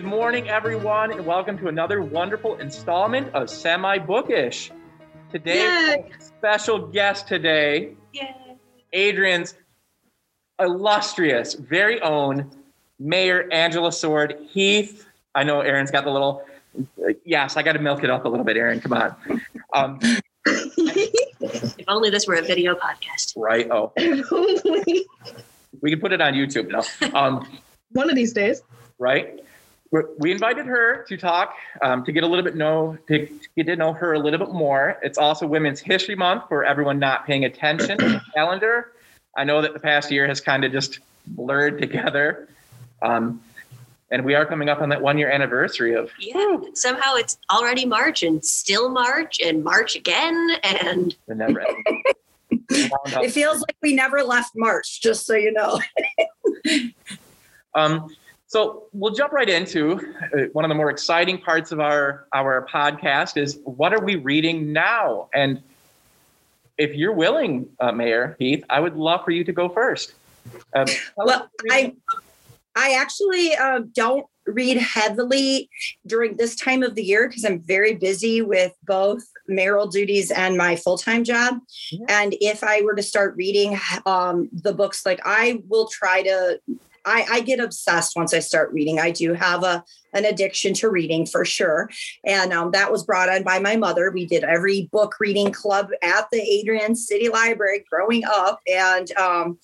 Good morning, everyone, and welcome to another wonderful installment of Semi Bookish. Today, special guest today, Yay. Adrian's illustrious, very own Mayor Angela Sword Heath. I know Aaron's got the little. Yes, I got to milk it up a little bit, Aaron. Come on. Um, If only this were a video podcast. right. Oh, we can put it on YouTube now. Um, One of these days. right? We- We invited her to talk um, to get a little bit know to get to know her a little bit more. It's also Women's History Month for everyone not paying attention to the calendar. I know that the past year has kind of just blurred together, um, and we are coming up on that one year anniversary of. Yeah. Somehow it's already March and still March and March again. And The never. It feels like we never left March, just so you know. Um, so we'll jump right into uh, one of the more exciting parts of our our podcast is what are we reading now? And if you're willing, uh, Mayor Heath, I would love for you to go first. Um, Well, I. I actually uh, don't read heavily during this time of the year because I'm very busy with both mayoral duties and my full time job. And if I were to start reading um, the books, like I will try to. I, I get obsessed once I start reading. I do have a an addiction to reading for sure, and um, that was brought on by my mother. We did every book reading club at the Adrian City Library growing up, and um,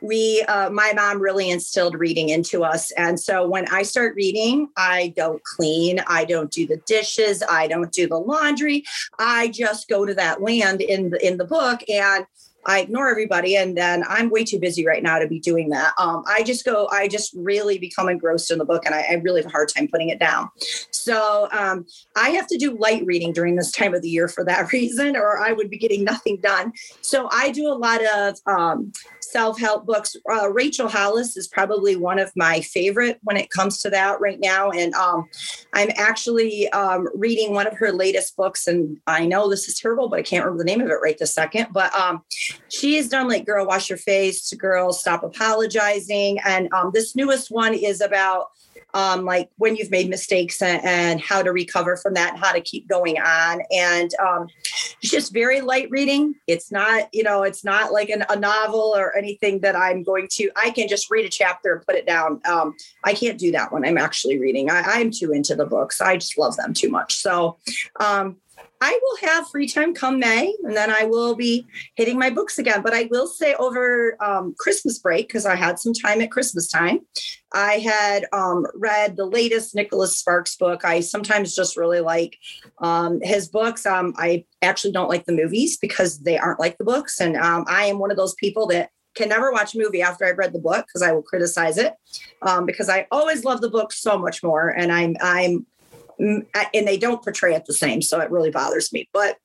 we uh, my mom really instilled reading into us. And so when i start reading i don't clean. I don't do the dishes. I don't do the laundry. I just go to that land in the in the book. And I ignore everybody, and then I'm way too busy right now to be doing that. Um, I just go, I just really become engrossed in the book, and I, I really have a hard time putting it down. So um, I have to do light reading during this time of the year for that reason, or I would be getting nothing done. So I do a lot of um, self-help books. Uh, Rachel Hollis is probably one of my favorite when it comes to that right now, and um, I'm actually um, reading one of her latest books. And I know this is terrible, but I can't remember the name of it right this second. But um, she has done like "Girl, Wash Your Face," "Girl, Stop Apologizing," and um, this newest one is about um, like when you've made mistakes and, and how to recover from that, how to keep going on. And um, it's just very light reading. It's not, you know, it's not like an, a novel or anything that I'm going to, I can just read a chapter and put it down. Um, I can't do that when I'm actually reading. I, I'm too into the books. I just love them too much. So um, I will have free time come May, and then I will be hitting my books again. But I will say over um, Christmas break, because I had some time at Christmas time, I had um, read the latest Nicholas Sparks book. I sometimes just really like um, his books. Um, I actually don't like the movies because they aren't like the books. And um, I am one of those people that can never watch a movie after I've read the book because I will criticize it um, because I always love the book so much more. And I'm, I'm, and they don't portray it the same. So it really bothers me. But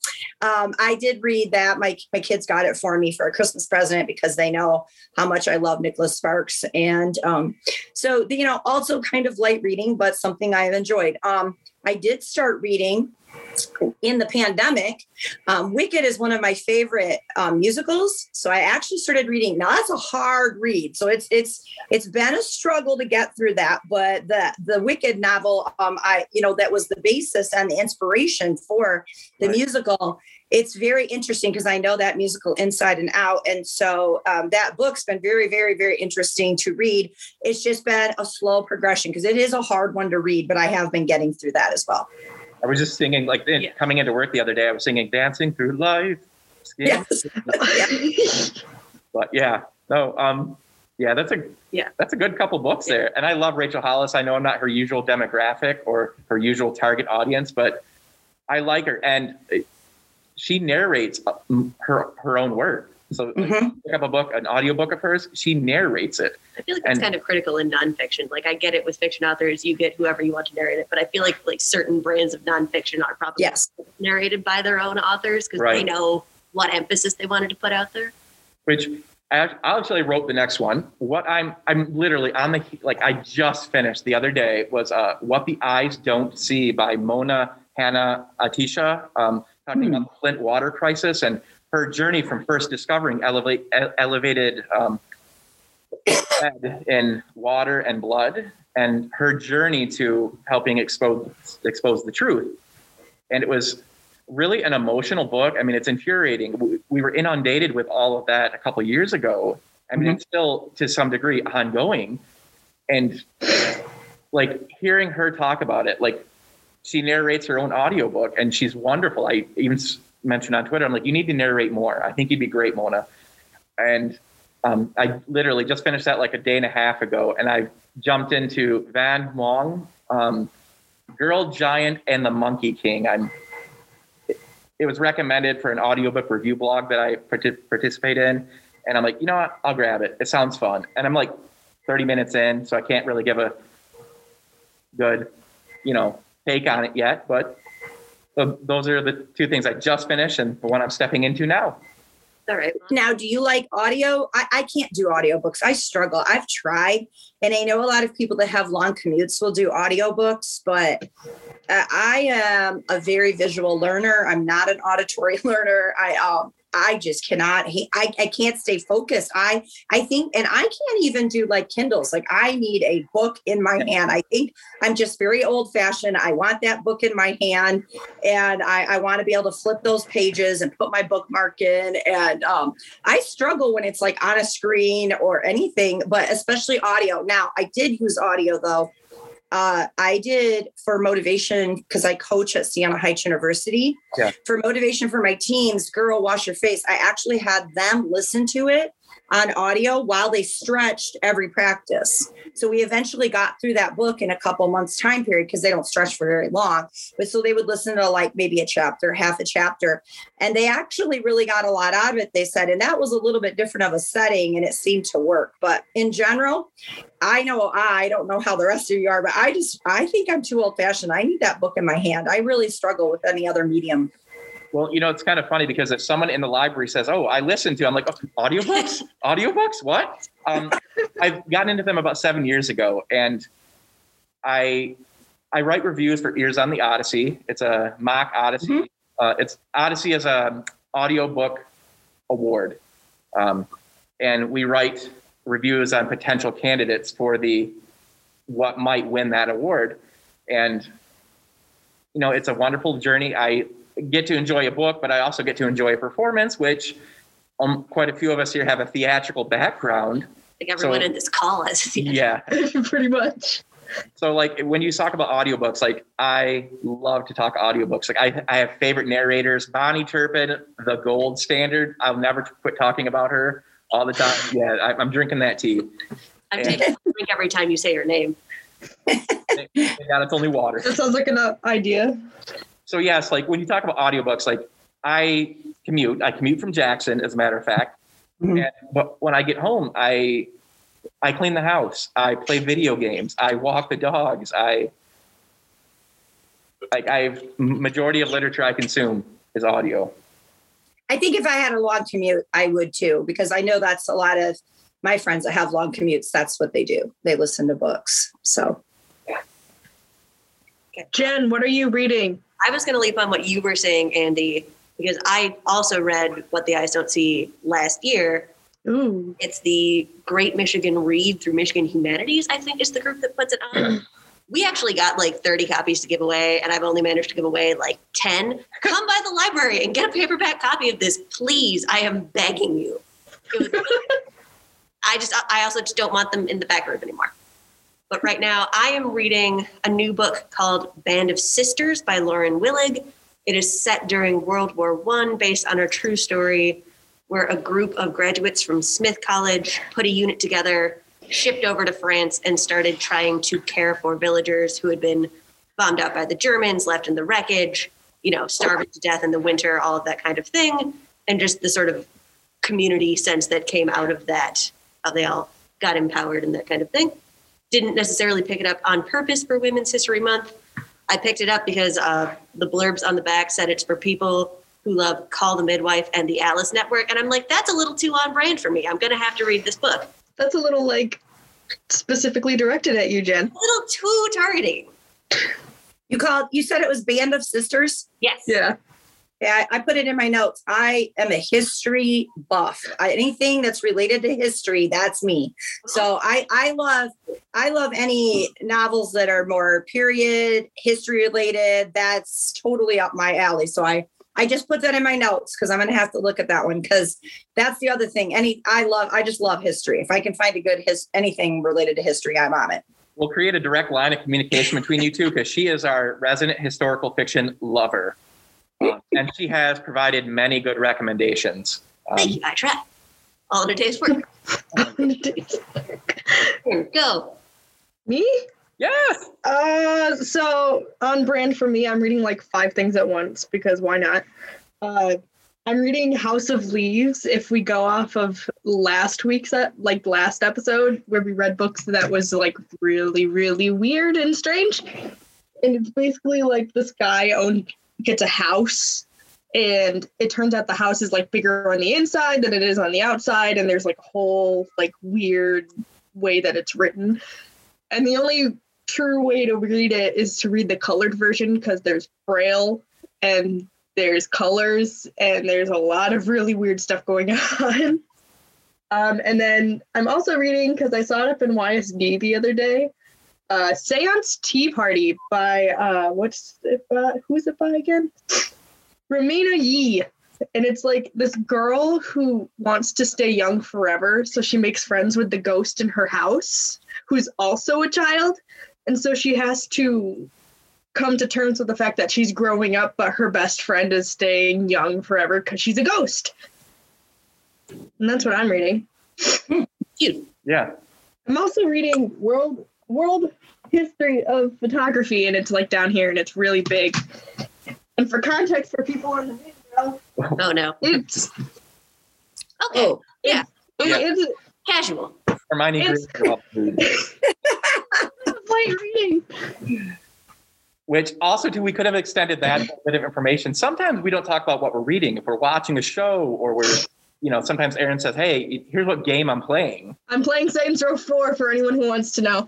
um, I did read that. My, my kids got it for me for a Christmas present because they know how much I love Nicholas Sparks. And um, so, you know, also kind of light reading, but something I've enjoyed. Um, I did start reading in the pandemic. Um, Wicked is one of my favorite um, musicals, so I actually started reading. Now that's a hard read, so it's it's it's been a struggle to get through that. But the the Wicked novel, um, I you know that was the basis and the inspiration for the Right. musical. It's very interesting because I know that musical inside and out, and so um, that book's been very, very, very interesting to read. It's just been a slow progression because it is a hard one to read, but I have been getting through that as well. I was just singing like Yeah. coming into work the other day. I was singing "Dancing Through Life." Yes. But yeah, no, um, yeah, that's a Yeah. that's a good couple books there. And I love Rachel Hollis. I know I'm not her usual demographic or her usual target audience, but I like her, and she narrates uh, her her own work. So like, Mhm. pick up a book, an audiobook of hers, she narrates it. I feel like that's kind of critical in nonfiction. Like I get it with fiction authors, you get whoever you want to narrate it, but I feel like like certain brands of nonfiction are probably Yes. narrated by their own authors because they know what emphasis they wanted to put out there. which I I actually wrote the next one. What I'm I'm literally on the like I just finished the other day was uh What the Eyes Don't See by Mona Hannah Atisha, um, talking Hmm. about the Flint water crisis and her journey from first discovering elevate, elevated um, in water and blood, and her journey to helping expose expose the truth. And it was really an emotional book. I mean, it's infuriating. We, we were inundated with all of that a couple years ago. I mean, Mhm. it's still to some degree ongoing. And like hearing her talk about it, like she narrates her own audiobook and she's wonderful. I even mentioned on Twitter, I'm like, you need to narrate more. I think you'd be great, Mona. And um, I literally just finished that like a day and a half ago, and I jumped into Van Hoang, um, Girl Giant and the Monkey King. I'm. It was recommended for an audiobook review blog that I partic- participate in, and I'm like, you know what? I'll grab it. It sounds fun, and I'm like 30 minutes in, so I can't really give a good, you know, take on it yet. But th- those are the two things I just finished, and the one I'm stepping into now. All right. Now, do you like audio? I, I can't do audiobooks. I struggle. I've tried, and I know a lot of people that have long commutes will do audiobooks, but uh, I am a very visual learner. I'm not an auditory learner. I um I just cannot I, I can't stay focused. I I think and I can't even do like Kindles. Like I need a book in my hand. I think I'm just very old fashioned. I want that book in my hand and I, I want to be able to flip those pages and put my bookmark in. And um, I struggle when it's like on a screen or anything, but especially audio. Now, I did use audio though. Uh, I did for motivation because I coach at Siena Heights University. Yeah. For motivation for my teams, Girl Wash Your Face, I actually had them listen to it on audio while they stretched every practice. So we eventually got through that book in a couple months time period because they don't stretch for very long. But so they would listen to like maybe a chapter, half a chapter, and they actually really got a lot out of it. They said, and that was a little bit different of a setting, and it seemed to work. But in general, I know I don't know how the rest of you are, but I just I think I'm too old fashioned. I need that book in my hand. I really struggle with any other medium. Well, you know, it's kind of funny because if someone in the library says, "Oh, I listen to," I'm like, oh, "Audiobooks? Audiobooks? What?" Um, I've gotten into them about seven years ago, and I I write reviews for Ears on the Odyssey. It's a mock Odyssey. Uh, it's Odyssey is a audiobook award, um, and we write reviews on potential candidates for the what might win that award, and you know, it's a wonderful journey. I get to enjoy a book, but I also get to enjoy a performance, which um, quite a few of us here have a theatrical background. Like everyone So- in this call has. Yeah. Pretty much. So like when you talk about audiobooks, like I love to talk audiobooks. Like I, I have favorite narrators, Bahni Turpin, the gold standard. I'll never quit talking about her all the time. Yeah, I, I'm drinking that tea. I'm taking a drink every time you say her name. yeah, God it's only water. That sounds like an uh, idea. So yes, like when you talk about audiobooks, like I commute, I commute from Jackson, as a matter of fact. Mhm. And, but when I get home, I I clean the house, I play video games, I walk the dogs, I like I've majority of literature I consume is audio. I think if I had a long commute, I would too, because I know that's a lot of my friends that have long commutes. That's what they do. They listen to books. So Jen, what are you reading? I was going to leap on what you were saying, Andy, because I also read What the Eyes Don't See last year. Ooh. It's the Great Michigan Read through Michigan Humanities, I think is the group that puts it on. we actually got like 30 copies to give away, and I've only managed to give away like 10. Come by the library and get a paperback copy of this, please. I am begging you. I just, I also just don't want them in the back room anymore. But right now, I am reading a new book called Band of Sisters by Lauren Willig. It is set during World War One, based on a true story where a group of graduates from Smith College put a unit together, shipped over to France, and started trying to care for villagers who had been bombed out by the Germans, left in the wreckage, you know, starving to death in the winter, all of that kind of thing. And just the sort of community sense that came out of that, how they all got empowered and that kind of thing. Didn't necessarily pick it up on purpose for Women's History Month. I picked it up because uh, the blurbs on the back said it's for people who love Call the Midwife and the Alice Network. And I'm like, that's a little too on brand for me. I'm going to have to read this book. That's a little like specifically directed at you, Jen. A little too targeting. you called you said it was Band of Sisters? Yes. Yeah. Yeah, I I put it in my notes. I am a history buff. I, anything that's related to history, that's me. So I I love I love any novels that are more period history related. That's totally up my alley. So I I just put that in my notes because I'm gonna have to look at that one because that's the other thing. Any I love I just love history. If I can find a good his anything related to history, I'm on it. We'll create a direct line of communication between you two because she is our resident historical fiction lover. Um, and she has provided many good recommendations. Um, Thank you. I try. All in a day's work. Go. Me? yes. Uh, so on brand for me, I'm reading like five things at once because why not? Uh, I'm reading House of Leaves. If we go off of last week's uh, like last episode where we read books that was like really really weird and strange, and it's basically like this guy owns gets a house. And it turns out the house is like bigger on the inside than it is on the outside, and there's like a whole like weird way that it's written. And the only true way to read it is to read the colored version because there's braille and there's colors and there's a lot of really weird stuff going on. Um, and then I'm also reading because I saw it up in YSD the other day. Uh, Seance Tea Party by uh, what's it by? Who's it by again? Reimena Yee. And it's like this girl who wants to stay young forever, so she makes friends with the ghost in her house, who's also a child. And so she has to come to terms with the fact that she's growing up, but her best friend is staying young forever because she's a ghost. And that's what I'm reading. Cute. Yeah. I'm also reading World World History of Photography, and it's like down here, and it's really big. And for context, for people on the video, Oh no. it's Okay. Oh, Yeah. it's Casual. Hermione It's- light reading. Which also too, we could have extended that bit of information. Sometimes we don't talk about what we're reading. If we're watching a show or we're, you know, sometimes Aaron says, "Hey, here's what game I'm playing." I'm playing Saints Row 4 for anyone who wants to know.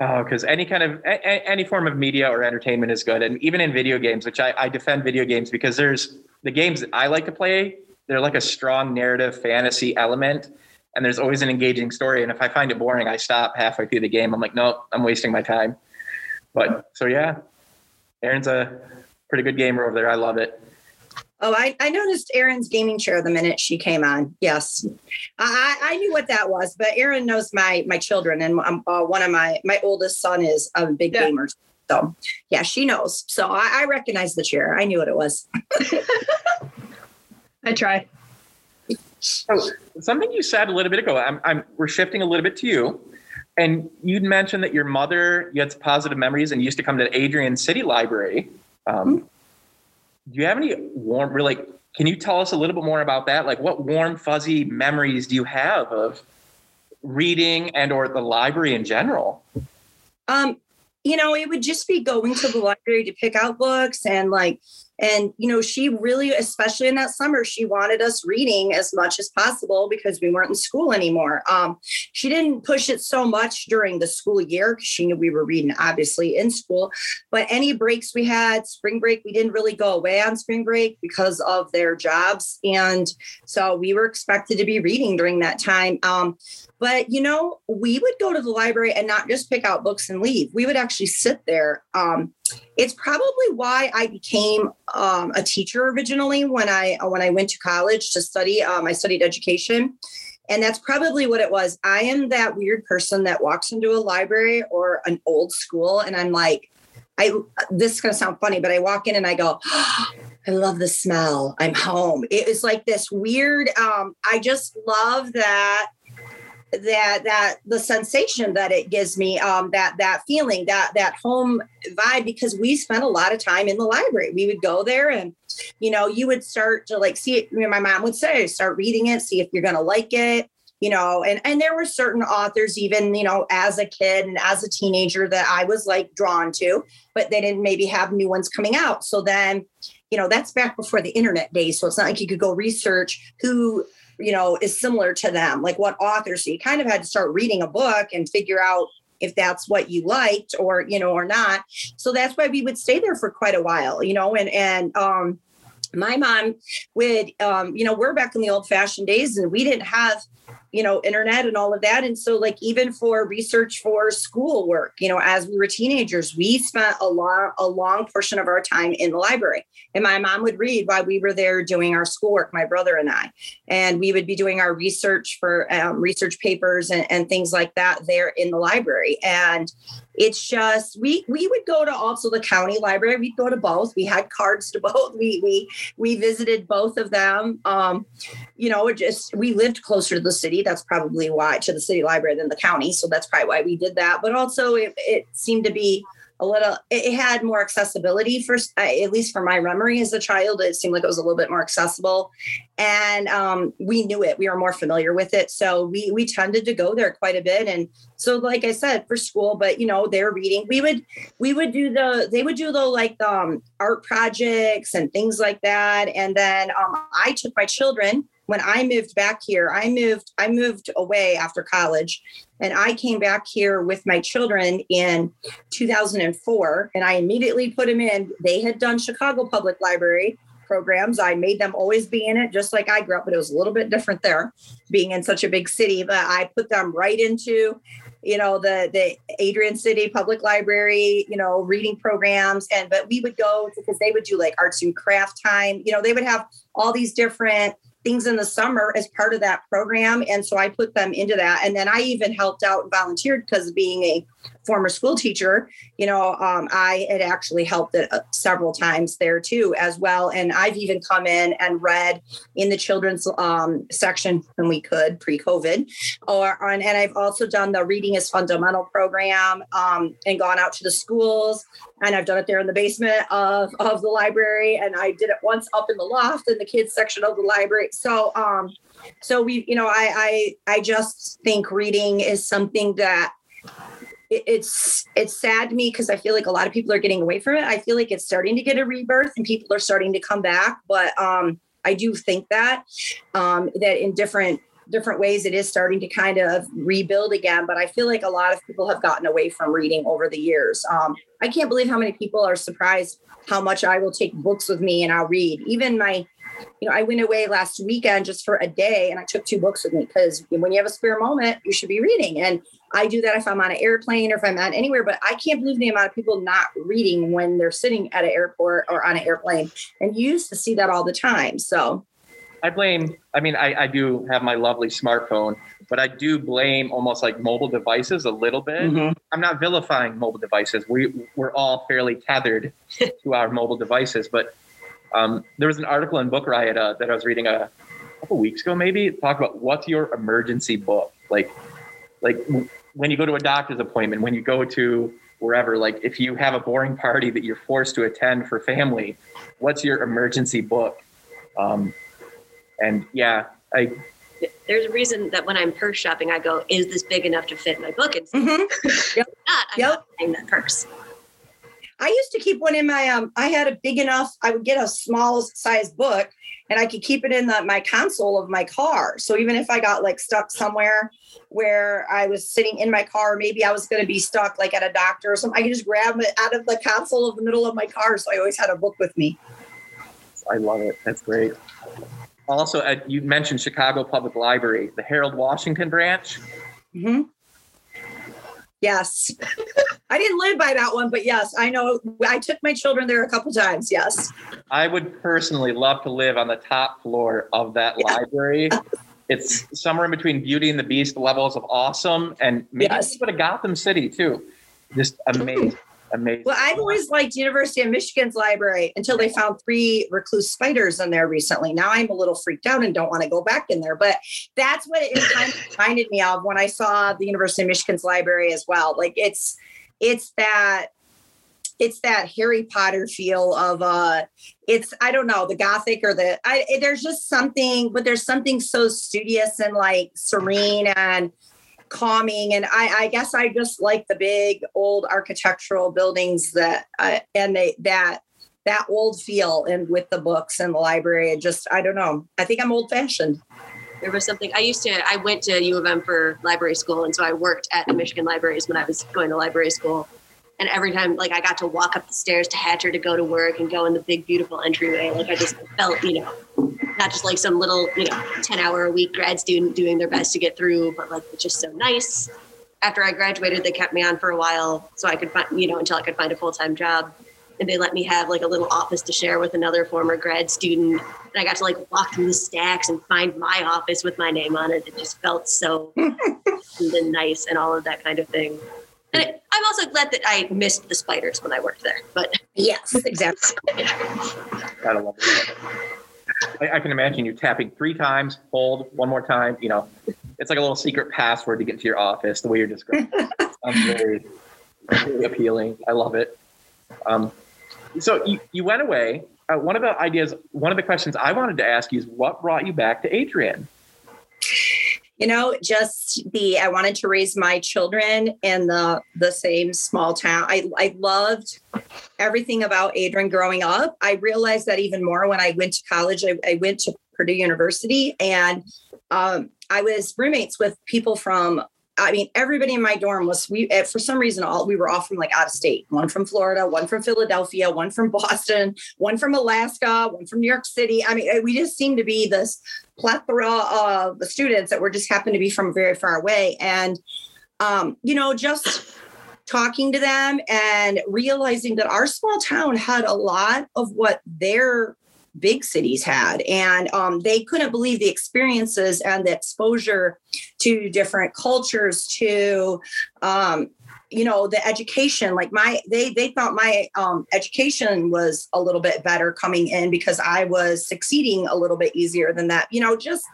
Oh, because any kind of a, a- any form of media or entertainment is good, and even in video games, which I, I defend video games because there's the games that I like to play. They're like a strong narrative fantasy element, and there's always an engaging story. And if I find it boring, I stop halfway through the game. I'm like, nope, I'm wasting my time. But so yeah, Aaron's a pretty good gamer over there. I love it. Oh, I, I noticed Erin's gaming chair the minute she came on. Yes, I, I I knew what that was, but Erin knows my my children, and um, uh, one of my my oldest son is a big Yeah. gamer. So yeah, she knows. So I, I recognize the chair. I knew what it was. I try. So something you said a little bit ago, I'm, I'm we're shifting a little bit to you, and you'd mentioned that your mother, you had some positive memories, and used to come to Adrian City Library. Um, Do you have any warm, really? Can you tell us a little bit more about that? Like, what warm, fuzzy memories do you have of reading and or the library in general? Um, you know, it would just be going to the library to pick out books and like, and you know, she really, especially in that summer, she wanted us reading as much as possible because we weren't in school anymore. Um, she didn't push it so much during the school year because she knew we were reading obviously in school. But any breaks we had, spring break, we didn't really go away on spring break because of their jobs, and so we were expected to be reading during that time. Um, but you know, we would go to the library and not just pick out books and leave. We would actually sit there. Um, it's probably why I became um, a teacher originally when I when I went to college to study. Um, I studied education, and that's probably what it was. I am that weird person that walks into a library or an old school, and I'm like, I this is gonna sound funny, but I walk in and I go, I love the smell. I'm home. It is like this weird. Um, I just love that that that the sensation that it gives me um that that feeling that that home vibe because we spent a lot of time in the library. We would go there and you know you would start to like see it you know, my mom would say start reading it see if you're going to like it you know and and there were certain authors even you know as a kid and as a teenager that i was like drawn to but they didn't maybe have new ones coming out. So then you know that's back before the internet days so it's not like you could go research who you know is similar to them like what authors so you kind of had to start reading a book and figure out if that's what you liked or you know or not. So that's why we would stay there for quite a while you know and and um my mom would um you know we're back in the old fashioned days and we didn't have you know internet and all of that. And so like even for research for school work you know as we were teenagers we spent a long a long portion of our time in the library. And my mom would read while we were there doing our schoolwork my brother and i. And we would be doing our research for um, research papers and, and things like that there in the library. And it's just we we would go to also the county library. We'd go to both. We had cards to both. We we we visited both of them. Um you know it just we lived closer to the city. That's probably why to the city library than the county. So that's probably why we did that. But also it, it seemed to be a little it had more accessibility for at least for my memory as a child it seemed like it was a little bit more accessible. And um, we knew it we were more familiar with it. So we we tended to go there quite a bit. And so like i said for school but you know they're reading we would we would do the they would do the like um, art projects and things like that. And then um, i took my children when I moved back here, I moved I moved away after college and I came back here with my children in 2004 and I immediately put them in. They had done Chicago Public Library programs. I made them always be in it just like I grew up, but it was a little bit different there being in such a big city, but I put them right into you know the the Adrian City Public Library, you know, reading programs and but we would go because they would do like arts and craft time. You know, they would have all these different things in the summer as part of that program. And so I put them into that. And then I even helped out and volunteered because being a former school teacher, you know, um, I had actually helped it uh, several times there too, as well. And I've even come in and read in the children's um, section when we could pre COVID. Or on, and I've also done the Reading is Fundamental program um, and gone out to the schools. And I've done it there in the basement of, of the library. And I did it once up in the loft in the kids section of the library. So, um, so we, you know, I, I, I just think reading is something that it's it's sad to me because I feel like a lot of people are getting away from it. I feel like it's starting to get a rebirth and people are starting to come back. But um, I do think that um, that in different different ways it is starting to kind of rebuild again. But I feel like a lot of people have gotten away from reading over the years. Um, I can't believe how many people are surprised how much I will take books with me and I'll read. Even my you know, I went away last weekend just for a day and I took two books with me because when you have a spare moment, you should be reading. And I do that if I'm on an airplane or if I'm on anywhere, but I can't believe the amount of people not reading when they're sitting at an airport or on an airplane. And you used to see that all the time. So I blame, I mean, I, I do have my lovely smartphone, but I do blame almost like mobile devices a little bit. Mm-hmm. I'm not vilifying mobile devices. We, we're all fairly tethered to our mobile devices, but um, there was an article in Book Riot uh, that I was reading a couple weeks ago, maybe talk about what's your emergency book, like, like when you go to a doctor's appointment, when you go to wherever, like if you have a boring party that you're forced to attend for family, what's your emergency book? Um, and yeah, I. There's a reason that when I'm purse shopping, I go, "Is this big enough to fit my book?" And mm-hmm. yep. not, I'm yep. not buying that purse. I used to keep one in my um I had a big enough I would get a small size book and I could keep it in the my console of my car. So even if I got like stuck somewhere where I was sitting in my car, maybe I was going to be stuck like at a doctor or something, I could just grab it out of the console of the middle of my car. So I always had a book with me. I love it. That's great. Also, uh, you mentioned Chicago Public Library, the Harold Washington branch. Mm-hmm. Yes. I didn't live by that one, but yes, I know I took my children there a couple times. Yes. I would personally love to live on the top floor of that yeah. library. It's somewhere in between Beauty and the Beast levels of awesome and maybe yes. a bit of Gotham City too. Just amazing amazing. Well, I've always liked University of Michigan's library until they found three recluse spiders in there recently. Now I'm a little freaked out and don't want to go back in there. But that's what it kind of reminded me of when I saw the University of Michigan's library as well. Like it's it's that it's that Harry Potter feel of uh it's I don't know the gothic or the I there's just something but there's something so studious and like serene and calming and I, I guess I just like the big old architectural buildings that uh, and they that that old feel and with the books and the library and just I don't know I think I'm old fashioned There was something I used to. I went to U of M for library school, and so I worked at the Michigan libraries when I was going to library school. And every time, like I got to walk up the stairs to Hatcher to go to work and go in the big, beautiful entryway. Like I just felt, you know, not just like some little, you know, ten hour a week grad student doing their best to get through, but like it's just so nice. After I graduated, they kept me on for a while so I could find, you know, until I could find a full time job and they let me have like a little office to share with another former grad student and i got to like walk through the stacks and find my office with my name on it it just felt so and nice and all of that kind of thing and it, i'm also glad that i missed the spiders when i worked there but yes exactly gotta love it I, I can imagine you tapping three times hold one more time you know it's like a little secret password to get into your office the way you're describing it. sounds very, very appealing i love it um, so you, you went away. Uh, one of the ideas, one of the questions I wanted to ask you is what brought you back to Adrian? You know, just the I wanted to raise my children in the the same small town. I I loved everything about Adrian growing up. I realized that even more when I went to college. I, I went to Purdue University and um, I was roommates with people from I mean, everybody in my dorm was we eh, for some reason all we were all from like out of state. One from Florida, one from Philadelphia, one from Boston, one from Alaska, one from New York City. I mean, eh, we just seemed to be this plethora of students that were just happened to be from very far away, and um, you know, just talking to them and realizing that our small town had a lot of what their big cities had. And um, they couldn't believe the experiences and the exposure to different cultures, to, um, you know, the education. Like my, they they thought my um, education was a little bit better coming in because I was succeeding a little bit easier than that. You know, just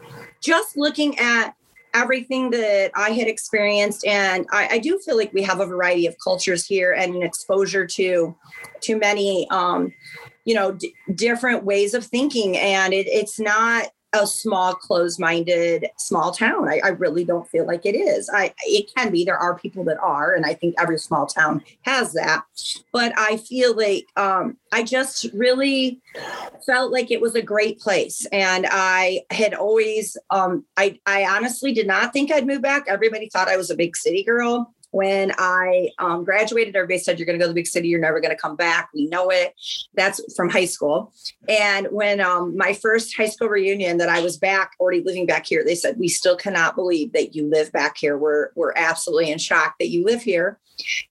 just looking at everything that I had experienced, and I, I, do feel like we have a variety of cultures here and an exposure to to many um, you know d- different ways of thinking and it, it's not a small closed-minded small town. I, I, really don't feel like it is. I it can be. There are people that are and i think every small town has that. But i feel like um, i just really felt like it was a great place and i had always um, i i honestly did not think i'd move back. Everybody thought i was a big city girl when I um, graduated, everybody said, You're going to go to the big city. You're never going to come back. We know it. That's from high school. And when um, my first high school reunion, that I was back, already living back here, they said, We still cannot believe that you live back here. We're, we're absolutely in shock that you live here.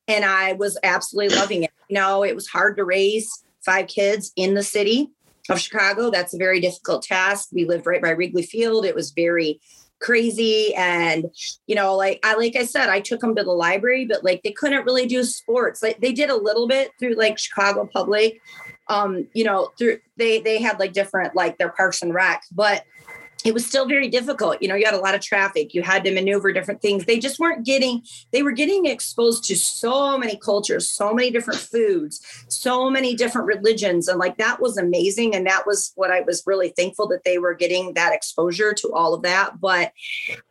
And I was absolutely loving it. You know, it was hard to raise five kids in the city of Chicago. That's a very difficult task. We lived right by Wrigley Field. It was very crazy. And you know like i like i said i took them to the library but like they couldn't really do sports. Like they did a little bit through like chicago public. Um you know through they they had like different like their parks and rec but it was still very difficult. You know, you had a lot of traffic, you had to maneuver different things. They just weren't getting, they were getting exposed to so many cultures, so many different foods, so many different religions. And like that was amazing. And that was what I was really thankful that they were getting that exposure to all of that. But,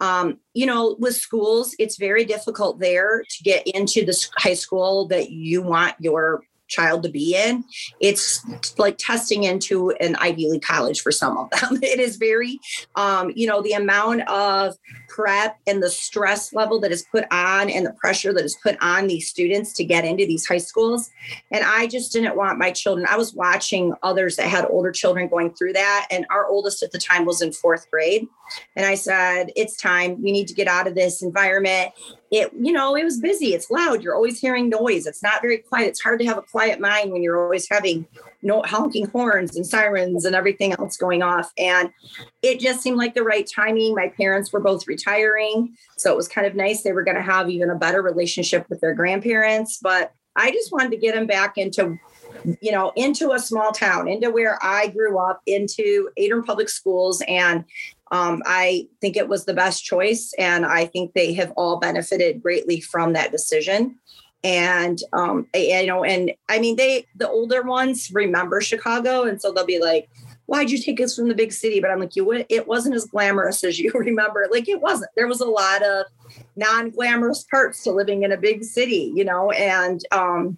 um, you know, with schools, it's very difficult there to get into the high school that you want your child to be in. It's like testing into an Ivy League college for some of them. It is very, um, you know, the amount of prep and the stress level that is put on and the pressure that is put on these students to get into these high schools. And I just didn't want my children. I was watching others that had older children going through that. And our oldest at the time was in fourth grade. And I said, it's time. We need to get out of this environment it you know it was busy. It's loud. You're always hearing noise. It's not very quiet. It's hard to have a quiet mind when you're always having no honking horns and sirens and everything else going off. And it just seemed like the right timing. My parents were both retiring so it was kind of nice they were going to have even a better relationship with their grandparents. But i just wanted to get them back into you know into a small town into where i grew up into Adrian public schools and um, I think it was the best choice, and I think they have all benefited greatly from that decision. And um, you know, and I mean, they the older ones remember Chicago, and so they'll be like, "Why'd you take us from the big city?" But I'm like, "You, it wasn't as glamorous as you remember. Like, it wasn't. There was a lot of non-glamorous parts to living in a big city, you know, and um,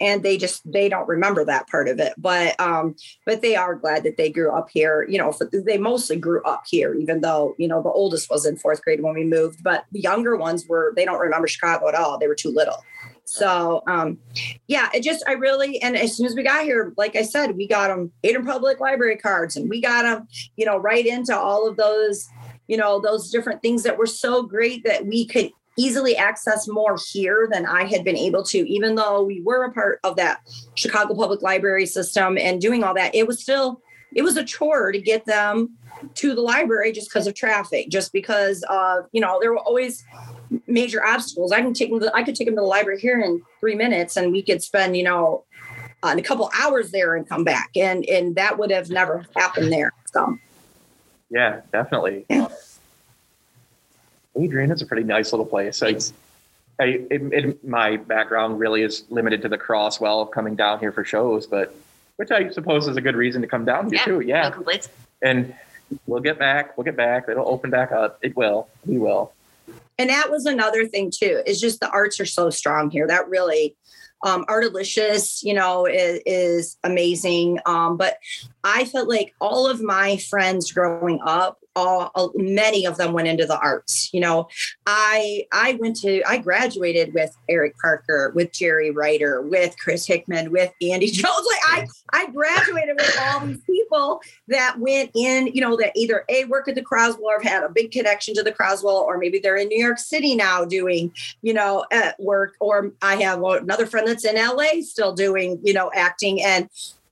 and they just they don't remember that part of it but um but they are glad that they grew up here you know for, they mostly grew up here even though you know the oldest was in fourth grade when we moved but the younger ones were they don't remember chicago at all they were too little. So um yeah it just i really and as soon as we got here like i said we got them Adrian public library cards and we got them you know right into all of those you know those different things that were so great that we could easily access more here than I had been able to, even though we were a part of that Chicago Public Library system and doing all that. It was still, it was a chore to get them to the library just because of traffic, just because uh, you know, there were always major obstacles. I can take them to, I could take them to the library here in three minutes and we could spend, you know, uh, a couple hours there and come back. And and that would have never happened there. So yeah, definitely. Yeah. Adrian it's a pretty nice little place. I, I it, it, my background really is limited to the Croswell coming down here for shows, but which I suppose is a good reason to come down here Yeah, too. Yeah, No and we'll get back. We'll get back. It'll open back up. It will. We will. and that was another thing too is just the arts are so strong here that really um artalicious you know is, is amazing um but i felt like all of my friends growing up all uh, many of them went into the arts you know? I i went to i graduated with eric parker with jerry ryder with chris hickman with andy jones. Like i i graduated with all these people that went in you know that either a work at the croswell or have had a big connection to the croswell or maybe they're in new york city now doing you know at work or i have another friend that's in la still doing you know acting. And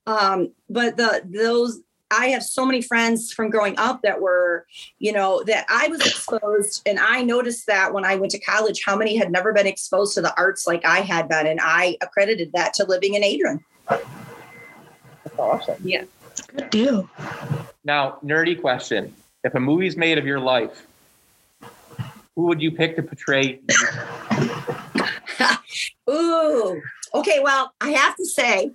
um but the those I have so many friends from growing up that were, you know, that I was exposed, and I noticed that when I went to college, how many had never been exposed to the arts like I had been, and I accredited that to living in Adrian. That's awesome. Yeah. Good deal. Now, nerdy question: If a movie's made of your life, who would you pick to portray? Ooh, okay. Well, I have to say,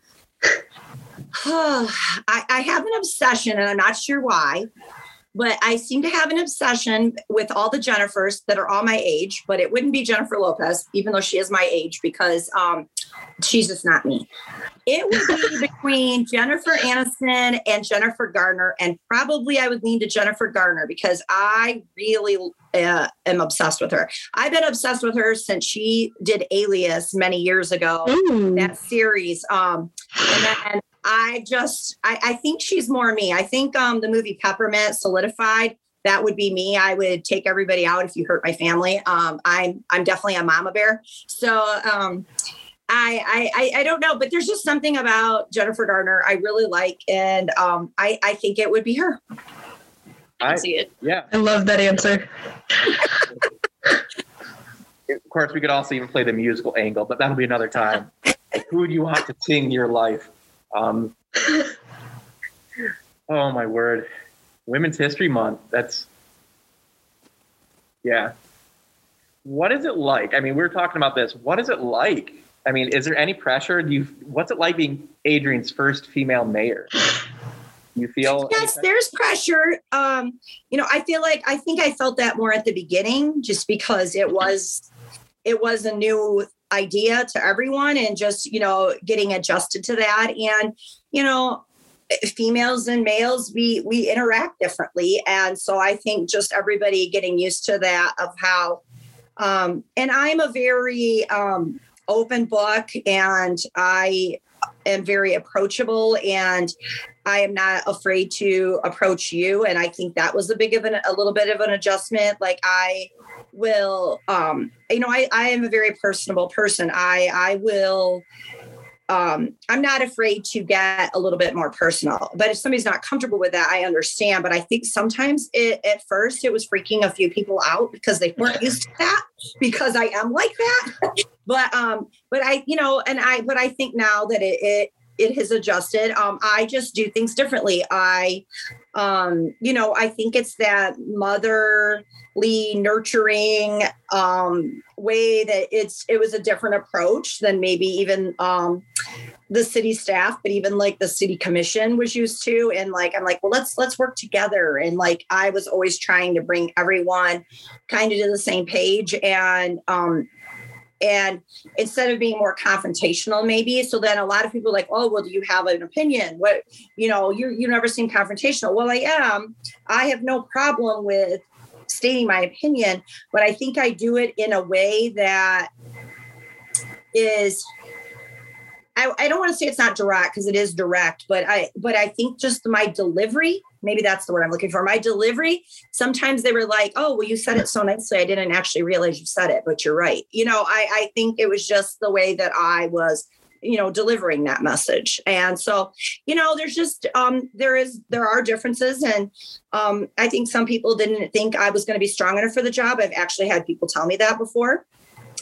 I, I have an obsession, and I'm not sure why, but I seem to have an obsession with all the Jennifers that are all my age. But it wouldn't be Jennifer Lopez, even though she is my age, because um, she's just not me. It would be between Jennifer Aniston and Jennifer Garner, and probably I would lean to Jennifer Garner because I really uh, am obsessed with her. I've been obsessed with her since she did Alias many years ago Ooh. that series. Um, and then I just, I, I think she's more me. I think um, the movie Peppermint solidified that would be me. I would take everybody out if you hurt my family. Um, I'm, I'm definitely a mama bear. So um, I, I, I don't know, but there's just something about Jennifer Garner I really like, and um, I, I think it would be her. I I- see it. Yeah, I love that answer. of course, we could also even play the musical angle, but that'll be another time. Who do you want to sing your life? Um, oh my word, Women's History Month. That's yeah. What is it like? I mean, we were talking about this. What is it like? I mean, is there any pressure? Do you? What's it like being Adrian's first female mayor? You feel? Yes, there's pressure. Um, you know, I feel like I think I felt that more at the beginning, just because it was it was a new idea to everyone, and just you know getting adjusted to that, and you know females and males we we interact differently. And so i think just everybody getting used to that of how um and i'm a very um open book and i am very approachable and i am not afraid to approach you. And i think that was a big of an a little bit of an adjustment. Like i will um you know i i am a very personable person i i will um, I'm not afraid to get a little bit more personal. But if somebody's not comfortable with that, I understand. But I think sometimes it, at first it was freaking a few people out because they weren't used to that because I am like that. but um, but I, you know, and I, but I think now that it it it has adjusted. Um, I just do things differently. I, um, you know, I think it's that motherly, nurturing um, way that it's it was a different approach than maybe even um, the city staff, but even like the city commission was used to. And like I'm like, well, let's let's work together. And like I was always trying to bring everyone kind of to the same page and um and instead of being more confrontational maybe so then a lot of people like oh well do you have an opinion? What you know you you never seem confrontational. Well i am. I have no problem with stating my opinion but i think i do it in a way that is I, I don't want to say it's not direct because it is direct, but I but I think just my delivery, maybe that's the word I'm looking for. My delivery, sometimes they were like, oh, well, you said it so nicely. I didn't actually realize you said it, but you're right. You know, I, I think it was just the way that I was you know delivering that message and so you know there's just um there is there are differences and um i think some people didn't think i was going to be strong enough for the job i've actually had people tell me that before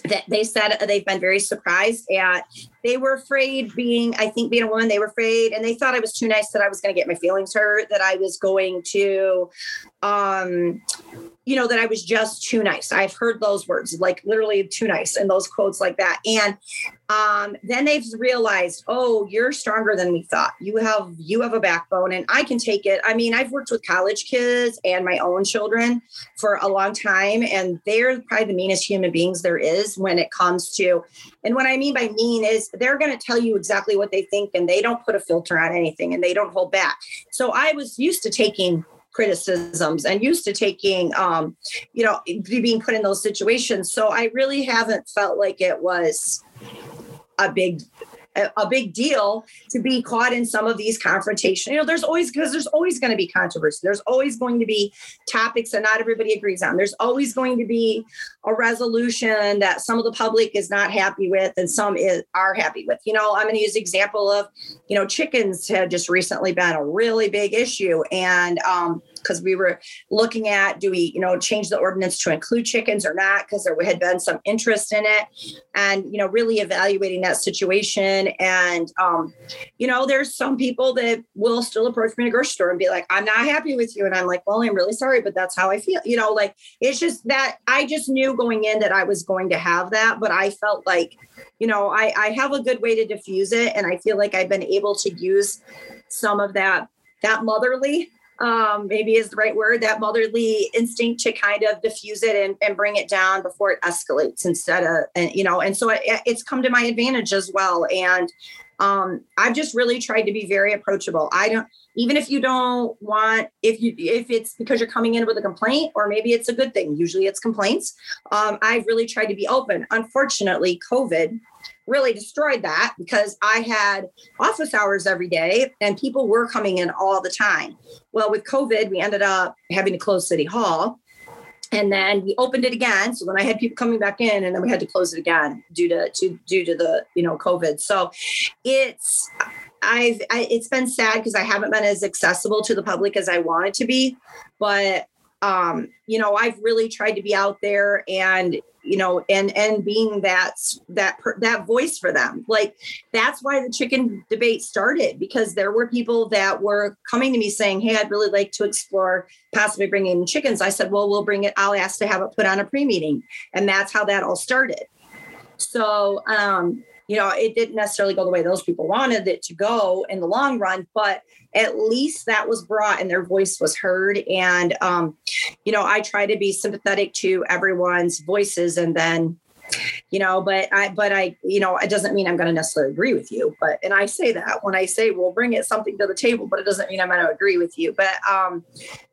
that they said they've been very surprised at. They were afraid being i think being a woman they were afraid and they thought i was too nice that i was going to get my feelings hurt that i was going to um you know that i was just too nice. I've heard those words like literally too nice and those quotes like that. And um then they've realized oh you're stronger than we thought. You have you have a backbone and i can take it. I mean i've worked with college kids and my own children for a long time and they're probably the meanest human beings there is when it comes to and what i mean by mean is they're going to tell you exactly what they think and they don't put a filter on anything and they don't hold back. So i was used to taking criticisms and used to taking um you know being put in those situations. So i really haven't felt like it was a big a big deal to be caught in some of these confrontations. You know, there's always because there's always going to be controversy. There's always going to be topics that not everybody agrees on. There's always going to be a resolution that some of the public is not happy with and some is, are happy with. You know, I'm going to use example of, you know, chickens had just recently been a really big issue and um, because we were looking at do we you know change the ordinance to include chickens or not because there had been some interest in it. And you know really evaluating that situation. And um, you know there's some people that will still approach me in a grocery store and be like i'm not happy with you. And i'm like well i'm really sorry but that's how i feel. You know like it's just that i just knew going in that i was going to have that but i felt like you know i i have a good way to diffuse it. And i feel like i've been able to use some of that that motherly um, maybe is the right word, that motherly instinct to kind of diffuse it and, and bring it down before it escalates instead of, and, you know, and so it, it's come to my advantage as well. And um, I've just really tried to be very approachable. I don't, even if you don't want, if you, if it's because you're coming in with a complaint or maybe it's a good thing, usually it's complaints. Um, I've really tried to be open. Unfortunately, COVID really destroyed that because I had office hours every day and people were coming in all the time. Well, with COVID, we ended up having to close City Hall. And then we opened it again. So then I had people coming back in, and then we had to close it again due to, to due to the you know COVID. So it's I've I, it's been sad because I haven't been as accessible to the public as I wanted to be, but um, you know I've really tried to be out there and you know and and being that that that voice for them. Like that's why the chicken debate started because there were people that were coming to me saying hey i'd really like to explore possibly bringing in chickens. I said well we'll bring it i'll ask to have it put on a pre-meeting. And that's how that all started. So um you know, it didn't necessarily go the way those people wanted it to go in the long run, but at least that was brought and their voice was heard. And, um, you know, I try to be sympathetic to everyone's voices and then you know but i but i you know it doesn't mean i'm going to necessarily agree with you but and i say that when i say we'll bring it something to the table but it doesn't mean i'm going to agree with you but um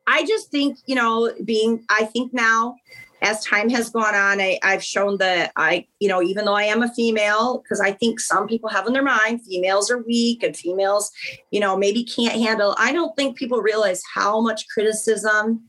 i just think you know being i think now as time has gone on, I, have shown that I, you know, even though I am a female, because I think some people have in their mind females are weak and females, you know, maybe can't handle. I don't think people realize how much criticism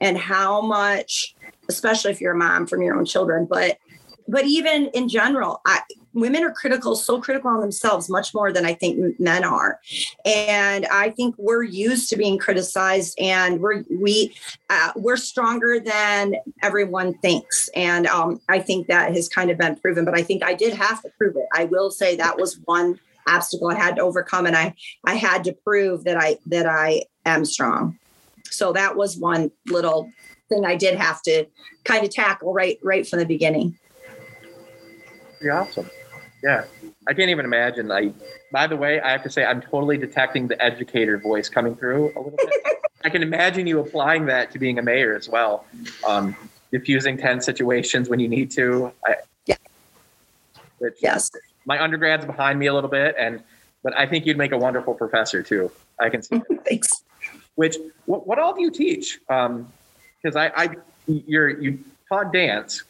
and how much, especially if you're a mom from your own children, but but even in general, I, women are critical, so critical on themselves, much more than I think men are. And I think we're used to being criticized, and we're we uh, we're stronger than everyone thinks. And um, I think that has kind of been proven. But I think I did have to prove it. I will say that was one obstacle I had to overcome, and I I had to prove that I that I am strong. So that was one little thing I did have to kind of tackle right right from the beginning pretty awesome. Yeah. I can't even imagine. Like, by the way, I have to say, I'm totally detecting the educator voice coming through a little bit. I can imagine you applying that to being a mayor as well, um, diffusing tense situations when you need to. I, yeah. Which Yes. my undergrad's behind me a little bit, and but I think you'd make a wonderful professor too. I can see. Thanks. Which what, what all do you teach? Because I, I you're you taught dance.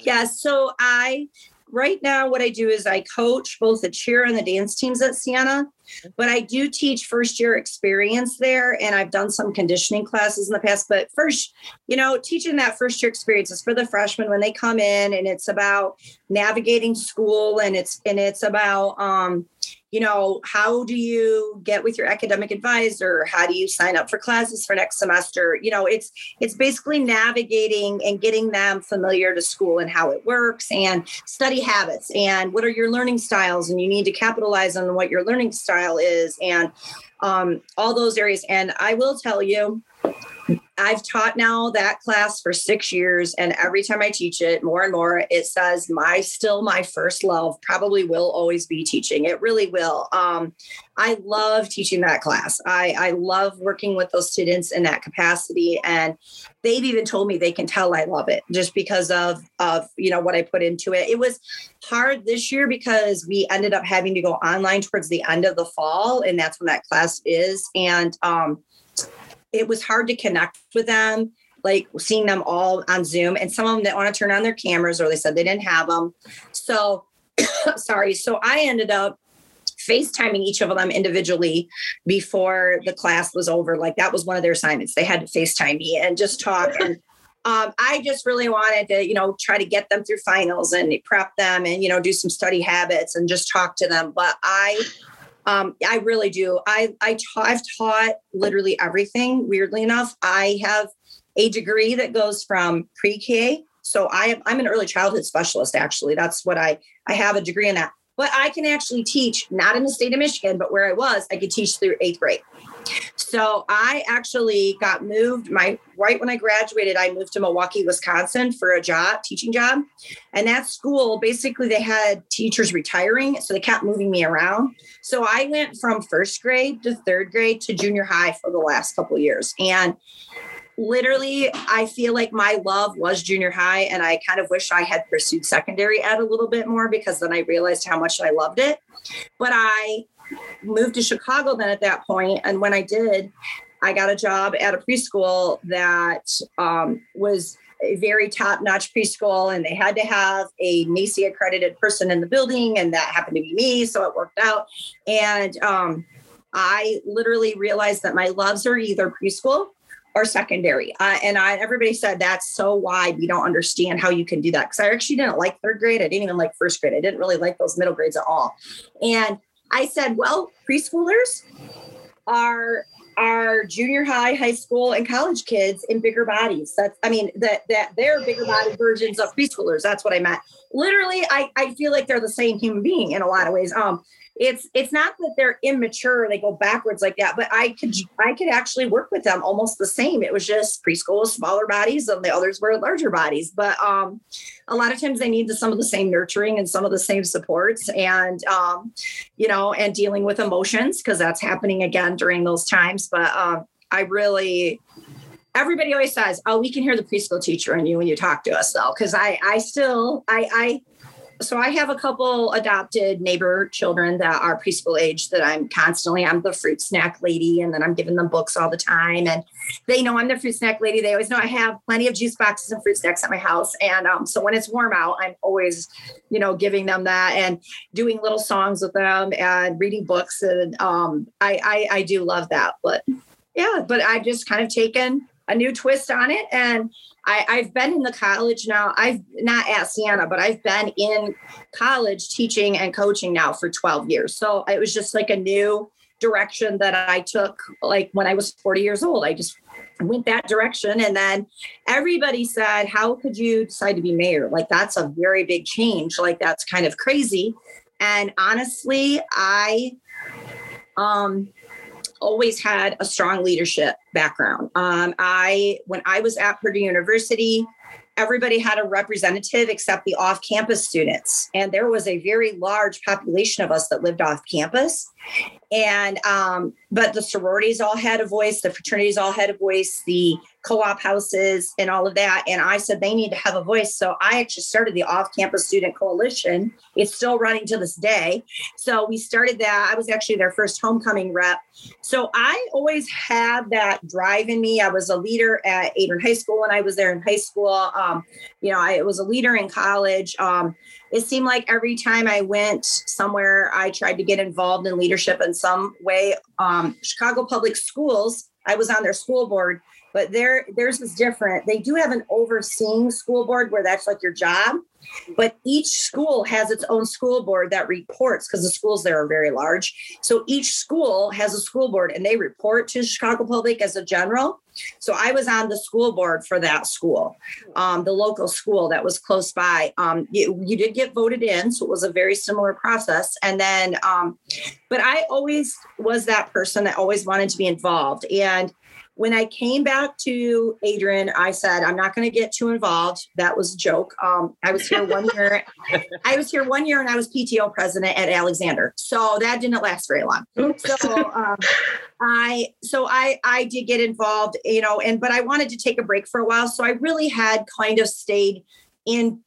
Yeah. So I right now what I do is I coach both the cheer and the dance teams at Siena, but I do teach first year experience there and I've done some conditioning classes in the past. But first, you know, teaching that first year experience is for the freshmen when they come in and it's about navigating school and it's and it's about um you know, how do you get with your academic advisor? How do you sign up for classes for next semester? You know, it's it's basically navigating and getting them familiar to school and how it works and study habits and what are your learning styles and you need to capitalize on what your learning style is and um, all those areas. And I will tell you, I've taught now that class for six years, and every time I teach it more and more, it says my still my first love probably will always be teaching. It really will. Um, I love teaching that class. I, I love working with those students in that capacity, and they've even told me they can tell I love it just because of of you know what I put into it. It was hard this year because we ended up having to go online towards the end of the fall, and that's when that class is, and um, it was hard to connect with them like seeing them all on zoom and some of them didn't want to turn on their cameras or they said they didn't have them so sorry so i ended up facetiming each of them individually before the class was over like that was one of their assignments they had to facetime me and just talk and um, i just really wanted to you know try to get them through finals and prep them and you know do some study habits and just talk to them but i um, I really do. I, I ta- I've taught literally everything. Weirdly enough, I have a degree that goes from pre-K. So I am, I'm an early childhood specialist. Actually, that's what I I have a degree in that. But I can actually teach not in the state of Michigan, but where I was, I could teach through eighth grade. So I actually got moved my right when I graduated, I moved to Milwaukee, Wisconsin for a job, teaching job. And that school, basically they had teachers retiring, so they kept moving me around. So I went from first grade to third grade to junior high for the last couple years. And literally i feel like my love was junior high and i kind of wish i had pursued secondary ed a little bit more because then i realized how much i loved it but i moved to chicago then at that point and when i did i got a job at a preschool that um, was a very top-notch preschool and they had to have a NAEYC accredited person in the building and that happened to be me so it worked out and um, i literally realized that my loves are either preschool or secondary. Uh, and I, everybody said that's so wide. We don't understand how you can do that. Because I actually didn't like third grade. I didn't even like first grade. I didn't really like those middle grades at all. And I said, well, preschoolers are are junior high, high school, and college kids in bigger bodies. That's I mean that that they're bigger body versions of preschoolers. That's what I meant. Literally, I, I feel like they're the same human being in a lot of ways. Um, it's it's not that they're immature they go backwards like that but i could i could actually work with them almost the same. It was just preschool was smaller bodies and the others were larger bodies but um a lot of times they need the, some of the same nurturing and some of the same supports and um you know and dealing with emotions because that's happening again during those times but um i really everybody always says oh we can hear the preschool teacher in you when you talk to us though because i i still i i so I have a couple adopted neighbor children that are preschool age that I'm constantly, I'm the fruit snack lady, and then I'm giving them books all the time. And they know I'm the fruit snack lady. They always know I have plenty of juice boxes and fruit snacks at my house. And um, so when it's warm out, I'm always, you know, giving them that and doing little songs with them and reading books. And um, I, I, I do love that. But yeah, but I've just kind of taken a new twist on it. And I, I've been in the college now. I've not at Siena, but I've been in college teaching and coaching now for 12 years. So it was just like a new direction that I took like when I was 40 years old. I just went that direction. And then everybody said, How could you decide to be mayor? Like, that's a very big change. Like, that's kind of crazy. And honestly, I, um, always had a strong leadership background. Um, I, when I was at Purdue University, everybody had a representative except the off campus students. And there was a very large population of us that lived off campus. And um, but the sororities all had a voice, the fraternities all had a voice, the co-op houses and all of that. And I said they need to have a voice. So I actually started the off-campus student coalition. It's still running to this day. So we started that. I was actually their first homecoming rep. So I always had that drive in me. I was a leader at Adrian High School when I was there in high school. Um, you know, I was a leader in college. Um, it seemed like every time I went somewhere, I tried to get involved in leadership in some way. Um, Chicago Public Schools, I was on their school board, but their theirs is different. They do have an overseeing school board where that's like your job, but each school has its own school board that reports because the schools there are very large. So each school has a school board and they report to Chicago Public as a general. So I was on the school board for that school, um, the local school that was close by. Um, you, you, did get voted in, so it was a very similar process. And then, um, but I always was that person that always wanted to be involved. And when I came back to Adrian, I said, I'm not going to get too involved. That was a joke. Um, I was here one year. I was here one year and I was PTO president at Alexander. So that didn't last very long. Oops. So um, I so I I did get involved, you know, and but I wanted to take a break for a while. So I really had kind of stayed in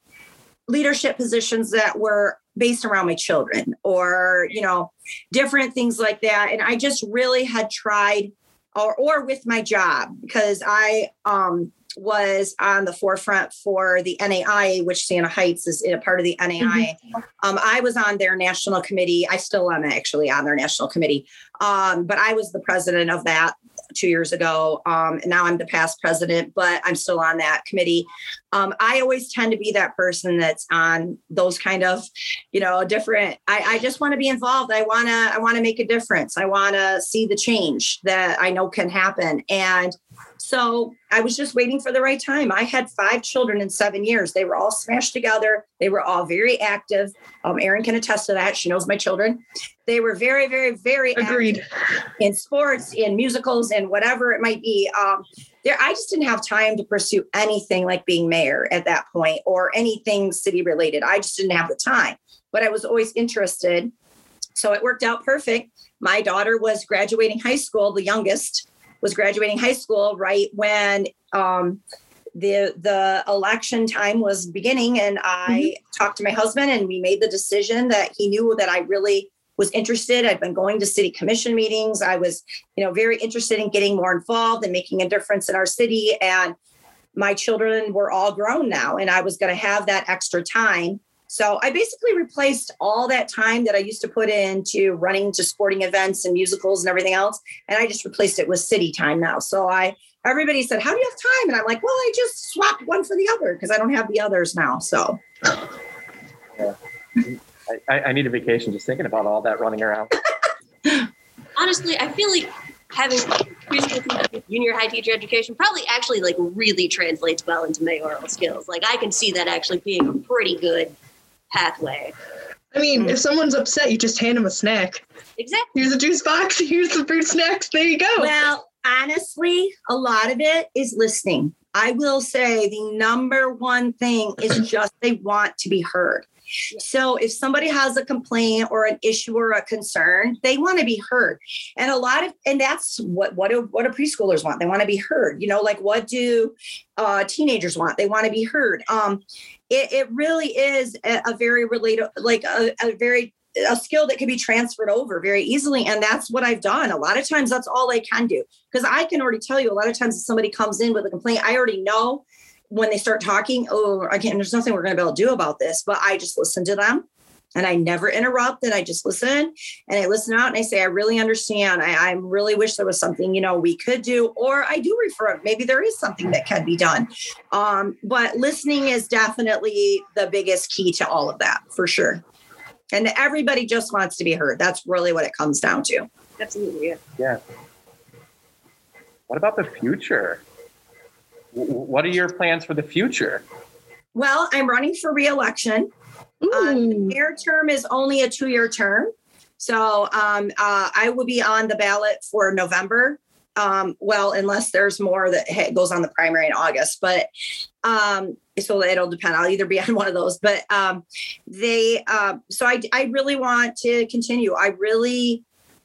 leadership positions that were based around my children or, you know, different things like that. And I just really had tried or or with my job because I um, was on the forefront for the NAI, which Siena Heights is a part of the NAI. Mm-hmm. Um, I was on their national committee. I still am actually on their national committee, um, but I was the president of that two years ago. Um, and now I'm the past president, but I'm still on that committee. Um, I always tend to be that person that's on those kind of, you know, different. I, I just want to be involved. I want to. I want to make a difference. I want to see the change that I know can happen. And so I was just waiting for the right time. I had five children in seven years. They were all smashed together. They were all very active. Um, Erin can attest to that. She knows my children. They were very, very, very agreed in sports, in musicals, and whatever it might be. Um, there, I just didn't have time to pursue anything like being mayor at that point or anything city related. I just didn't have the time, but I was always interested. So it worked out perfect. My daughter was graduating high school, the youngest was graduating high school right when um, the the election time was beginning and i mm-hmm. talked to my husband and we made the decision that he knew that i really was interested. I'd been going to city commission meetings. I was you know very interested in getting more involved and making a difference in our city and my children were all grown now and i was going to have that extra time so I basically replaced all that time that I used to put into running to sporting events and musicals and everything else. And I just replaced it with city time now. So I, everybody said, How do you have time? And I'm like, Well, I just swapped one for the other because I don't have the others now. So. Yeah. I, I need a vacation just thinking about all that running around. Honestly, I feel like having junior high teacher education probably actually like really translates well into mayoral skills. Like I can see that actually being a pretty good pathway. I mean, mm. if someone's upset, you just hand them a snack. Exactly. Here's a juice box. Here's the fruit snacks. There you go. Well, honestly, a lot of it is listening. I will say the number one thing is just they want to be heard. So if somebody has a complaint or an issue or a concern, they want to be heard. And a lot of and that's what what do what do preschoolers want? They want to be heard. You know, like what do uh, teenagers want? They want to be heard. Um, it, it really is a, a very related, like a, a very a skill that can be transferred over very easily. And that's what I've done. A lot of times that's all I can do. Because I can already tell you a lot of times if somebody comes in with a complaint, I already know when they start talking, oh, I can't, there's nothing we're going to be able to do about this. But I just listen to them and I never interrupt and I just listen and I listen out and I say, I really understand. I, I really wish there was something, you know, we could do, or I do refer, maybe there is something that can be done. Um, but listening is definitely the biggest key to all of that for sure. And everybody just wants to be heard. That's really what it comes down to. Absolutely. Yeah. yeah. What about the future? What are your plans for the future? Well, I'm running for reelection. Um, mayor term is only a two-year term. So um, uh, I will be on the ballot for November. Um, well, unless there's more that goes on the primary in August, but um, so it'll depend. I'll either be on one of those, but um, they. Uh, so I, I really want to continue. I really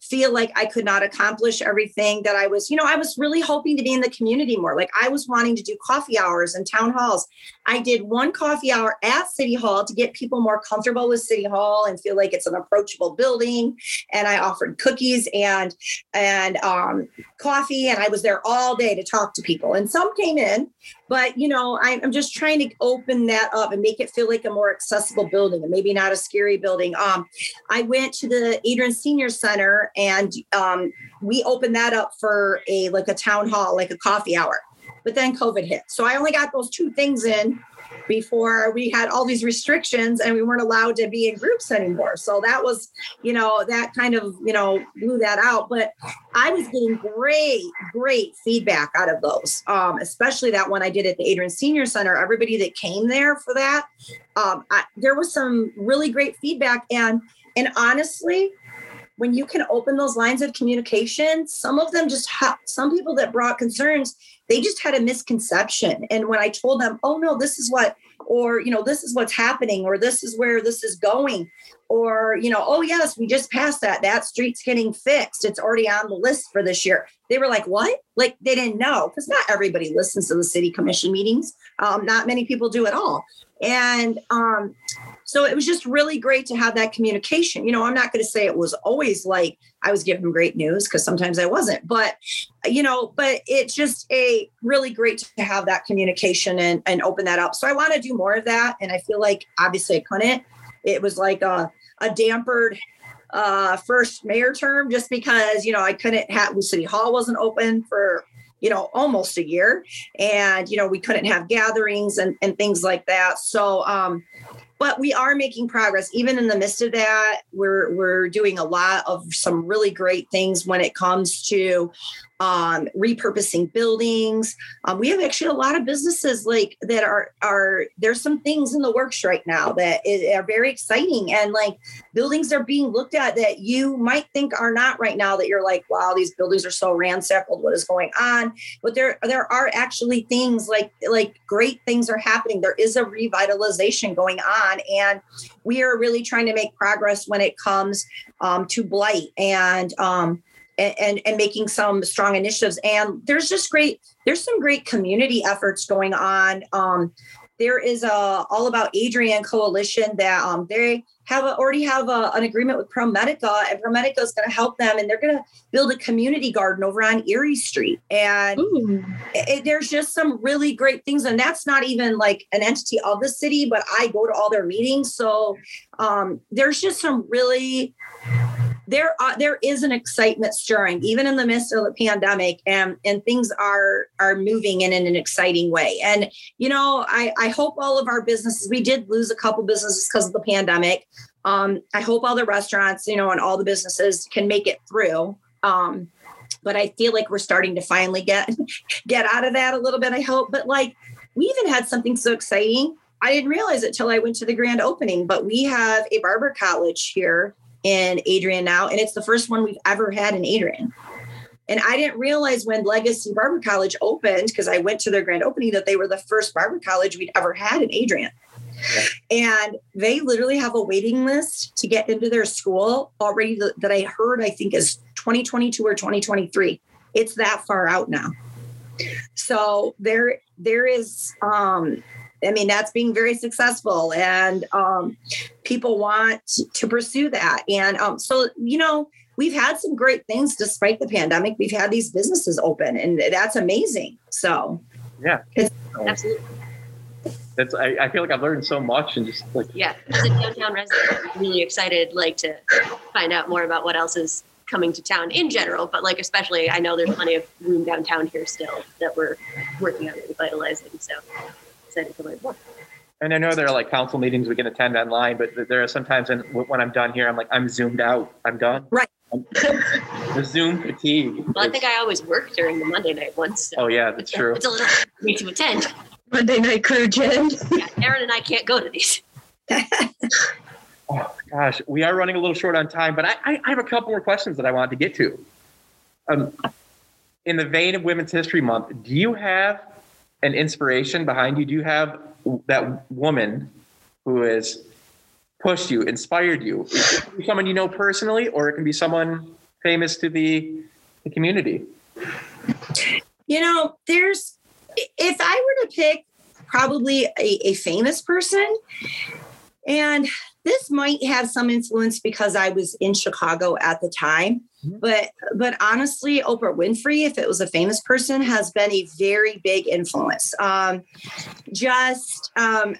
feel like I could not accomplish everything that I was, you know, I was really hoping to be in the community more. Like I was wanting to do coffee hours and town halls. I did one coffee hour at City Hall to get people more comfortable with City Hall and feel like it's an approachable building. And I offered cookies and and um, coffee, and I was there all day to talk to people. And some came in, but you know, I, I'm just trying to open that up and make it feel like a more accessible building and maybe not a scary building. Um, I went to the Adrian Senior Center and um, we opened that up for a like a town hall, like a coffee hour. But then COVID hit. So I only got those two things in before we had all these restrictions and we weren't allowed to be in groups anymore. So that was, you know, that kind of, you know, blew that out. But I was getting great, great feedback out of those, um, especially that one I did at the Adrian Senior Center. Everybody that came there for that, um, I, there was some really great feedback. And and honestly, when you can open those lines of communication, some of them just have some people that brought concerns, they just had a misconception. And when I told them, oh no, this is what, or you know, this is what's happening, or this is where this is going, or you know, oh yes, we just passed that. That street's getting fixed. It's already on the list for this year. They were like, what? Like they didn't know because not everybody listens to the city commission meetings. Um, not many people do at all. And um, so it was just really great to have that communication. You know, I'm not going to say it was always like I was giving great news because sometimes I wasn't, but you know, but it's just a really great to have that communication and, and open that up. So I want to do more of that. And I feel like obviously I couldn't. It was like a, a dampered uh, first mayor term just because, you know, I couldn't have City Hall wasn't open for you know almost a year and you know we couldn't have gatherings and, and things like that so um but we are making progress. Even in the midst of that we're we're doing a lot of some really great things when it comes to um, repurposing buildings. Um, we have actually a lot of businesses like that are are there's some things in the works right now that are very exciting. And like buildings are being looked at that you might think are not right now that you're like wow these buildings are so ransacked. What is going on? But there there are actually things like like great things are happening. There is a revitalization going on and we are really trying to make progress when it comes um, to blight. And um, and, and making some strong initiatives. And there's just great, there's some great community efforts going on. Um, there is a all about Adrian coalition that um, they have a, already have a, an agreement with ProMedica, and ProMedica is going to help them, and they're going to build a community garden over on Erie Street. And it, there's just some really great things, and that's not even like an entity of the city, but I go to all their meetings, so um, there's just some really there there is an excitement stirring even in the midst of the pandemic and and things are are moving in, in an exciting way. And you know i i hope all of our businesses we did lose a couple businesses because of the pandemic. Um i hope all the restaurants you know and all the businesses can make it through. Um but i feel like we're starting to finally get get out of that a little bit i hope. But like we even had something so exciting. I didn't realize it till I went to the grand opening, but we have a barber college here in Adrian now, and it's the first one we've ever had in Adrian. And I didn't realize when Legacy Barber College opened, because I went to their grand opening, that they were the first barber college we'd ever had in Adrian. And they literally have a waiting list to get into their school already that I heard, I think is 2022 or 2023. It's that far out now. So there, there is um, I mean, that's being very successful, and um, people want to pursue that. And um, so, you know, we've had some great things despite the pandemic. We've had these businesses open, and that's amazing. So, yeah, absolutely. That's I, I feel like I've learned so much and just like yeah, as a downtown resident, I'm really excited like to find out more about what else is coming to town in general, but like especially I know there's plenty of room downtown here still that we're working on revitalizing. So excited to learn more. And I know there are like council meetings we can attend online, but there are sometimes when I'm done here, I'm like, I'm zoomed out. I'm done. Right. the Zoom fatigue. Well, I think I always work during the Monday night ones. So oh yeah, that's true. It's a little for to attend. Monday night crew, Jen. yeah, Aaron and I can't go to these. oh gosh, we are running a little short on time, but I, I, I have a couple more questions that I wanted to get to. Um, in the vein of Women's History Month, do you have an inspiration behind you? Do you have that woman who has pushed you, inspired you? Someone you know personally, or it can be someone famous to the, the community? You know, there's if I were to pick probably a, a famous person, and this might have some influence because I was in Chicago at the time. Mm-hmm. But but honestly, Oprah Winfrey, if it was a famous person, has been a very big influence. Um, just um,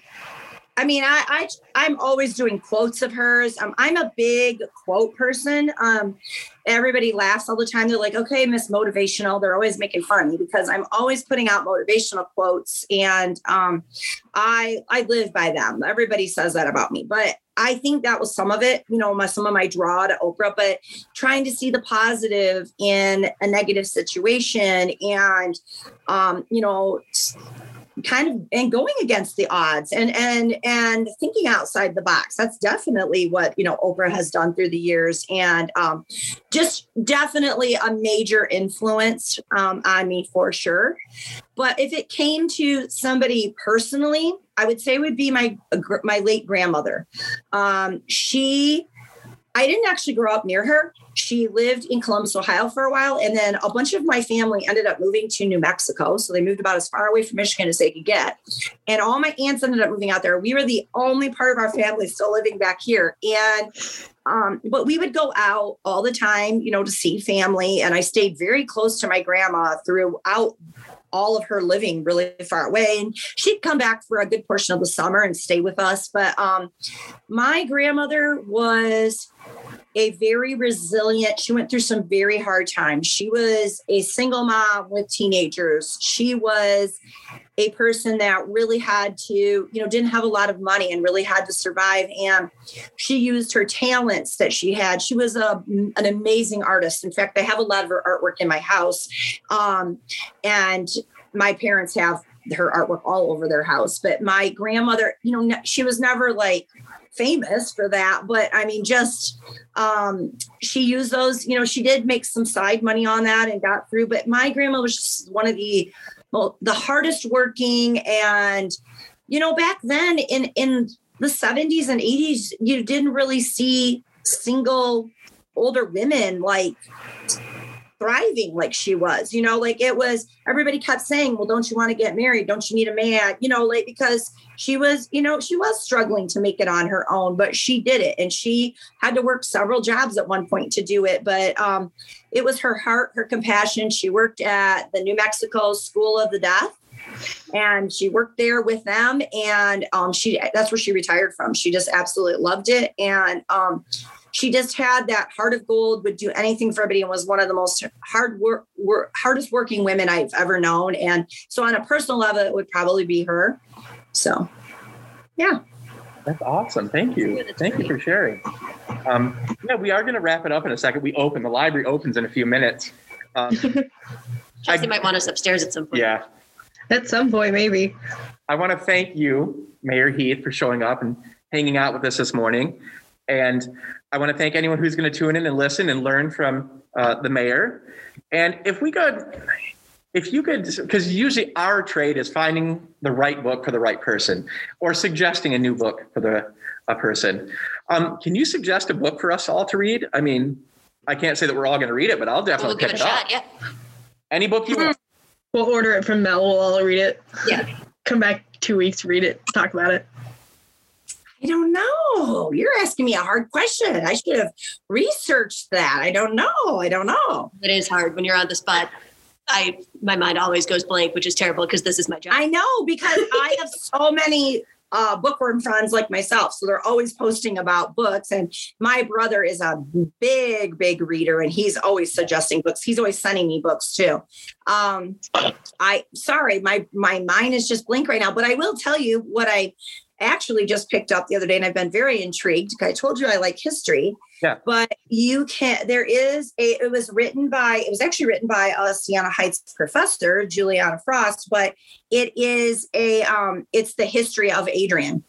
I mean, I, I am always doing quotes of hers. Um, I'm a big quote person. Um, everybody laughs all the time. They're like, "Okay, Miss Motivational." They're always making fun of me because I'm always putting out motivational quotes, and um, I I live by them. Everybody says that about me, but I think that was some of it. You know, my, some of my draw to Oprah, but trying to see the positive in a negative situation, and um, you know kind of and going against the odds and and and thinking outside the box. That's definitely what you know oprah has done through the years. And um, just definitely a major influence um, on me for sure. But if it came to somebody personally i would say would be my my late grandmother. Um, she I didn't actually grow up near her. She lived in Columbus, Ohio for a while. And then a bunch of my family ended up moving to New Mexico. So they moved about as far away from Michigan as they could get. And all my aunts ended up moving out there. We were the only part of our family still living back here. And um, but we would go out all the time, you know, to see family. And I stayed very close to my grandma throughout all of her living really far away. And she'd come back for a good portion of the summer and stay with us. But um, my grandmother was a very resilient, she went through some very hard times. She was a single mom with teenagers. She was a person that really had to, you know, didn't have a lot of money and really had to survive. And she used her talents that she had. She was a, an amazing artist. In fact, I have a lot of her artwork in my house. Um, and my parents have her artwork all over their house. But my grandmother, you know, she was never like, famous for that but i mean just um she used those you know she did make some side money on that and got through but my grandma was just one of the well, the hardest working and you know back then in in the 70s and 80s you didn't really see single older women like thriving like she was you know like it was everybody kept saying well don't you want to get married? Don't you need a man? You know like because she was you know she was struggling to make it on her own but she did it and she had to work several jobs at one point to do it but um it was her heart her compassion. She worked at the new mexico school of the deaf and she worked there with them and um, she that's where she retired from. She just absolutely loved it and um, she just had that heart of gold, would do anything for everybody, and was one of the most hard work, work hardest working women I've ever known. And so, on a personal level, it would probably be her. So, yeah. That's awesome. Thank you. Thank you for sharing. Um, yeah, we are going to wrap it up in a second. We open. The library opens in a few minutes. Um, Chelsea might want us upstairs at some point. Yeah. At some point, maybe. I want to thank you, Mayor Heath, for showing up and hanging out with us this morning. And I want to thank anyone who's going to tune in and listen and learn from uh, the mayor. And if we could, if you could, because usually our trade is finding the right book for the right person or suggesting a new book for the a person. Um, can you suggest a book for us all to read? I mean, I can't say that we're all going to read it, but I'll definitely we'll pick it, it up. Yeah. Any book you want. We'll order it from Mel. We'll all read it. Yeah. Come back two weeks, read it, talk about it. I don't know. You're asking me a hard question. I should have researched that. I don't know. I don't know. It is hard when you're on the spot. I my mind always goes blank, which is terrible because this is my job. I know because I have so many uh, bookworm friends like myself. So they're always posting about books. And my brother is a big, big reader and he's always suggesting books. He's always sending me books too. Um, I sorry, my my mind is just blank right now, but I will tell you what I actually just picked up the other day and I've been very intrigued. I told you I like history. Yeah. But you can there is a it was written by it was actually written by a Siena Heights professor, Juliana Frost, but it is a um it's the history of Adrian.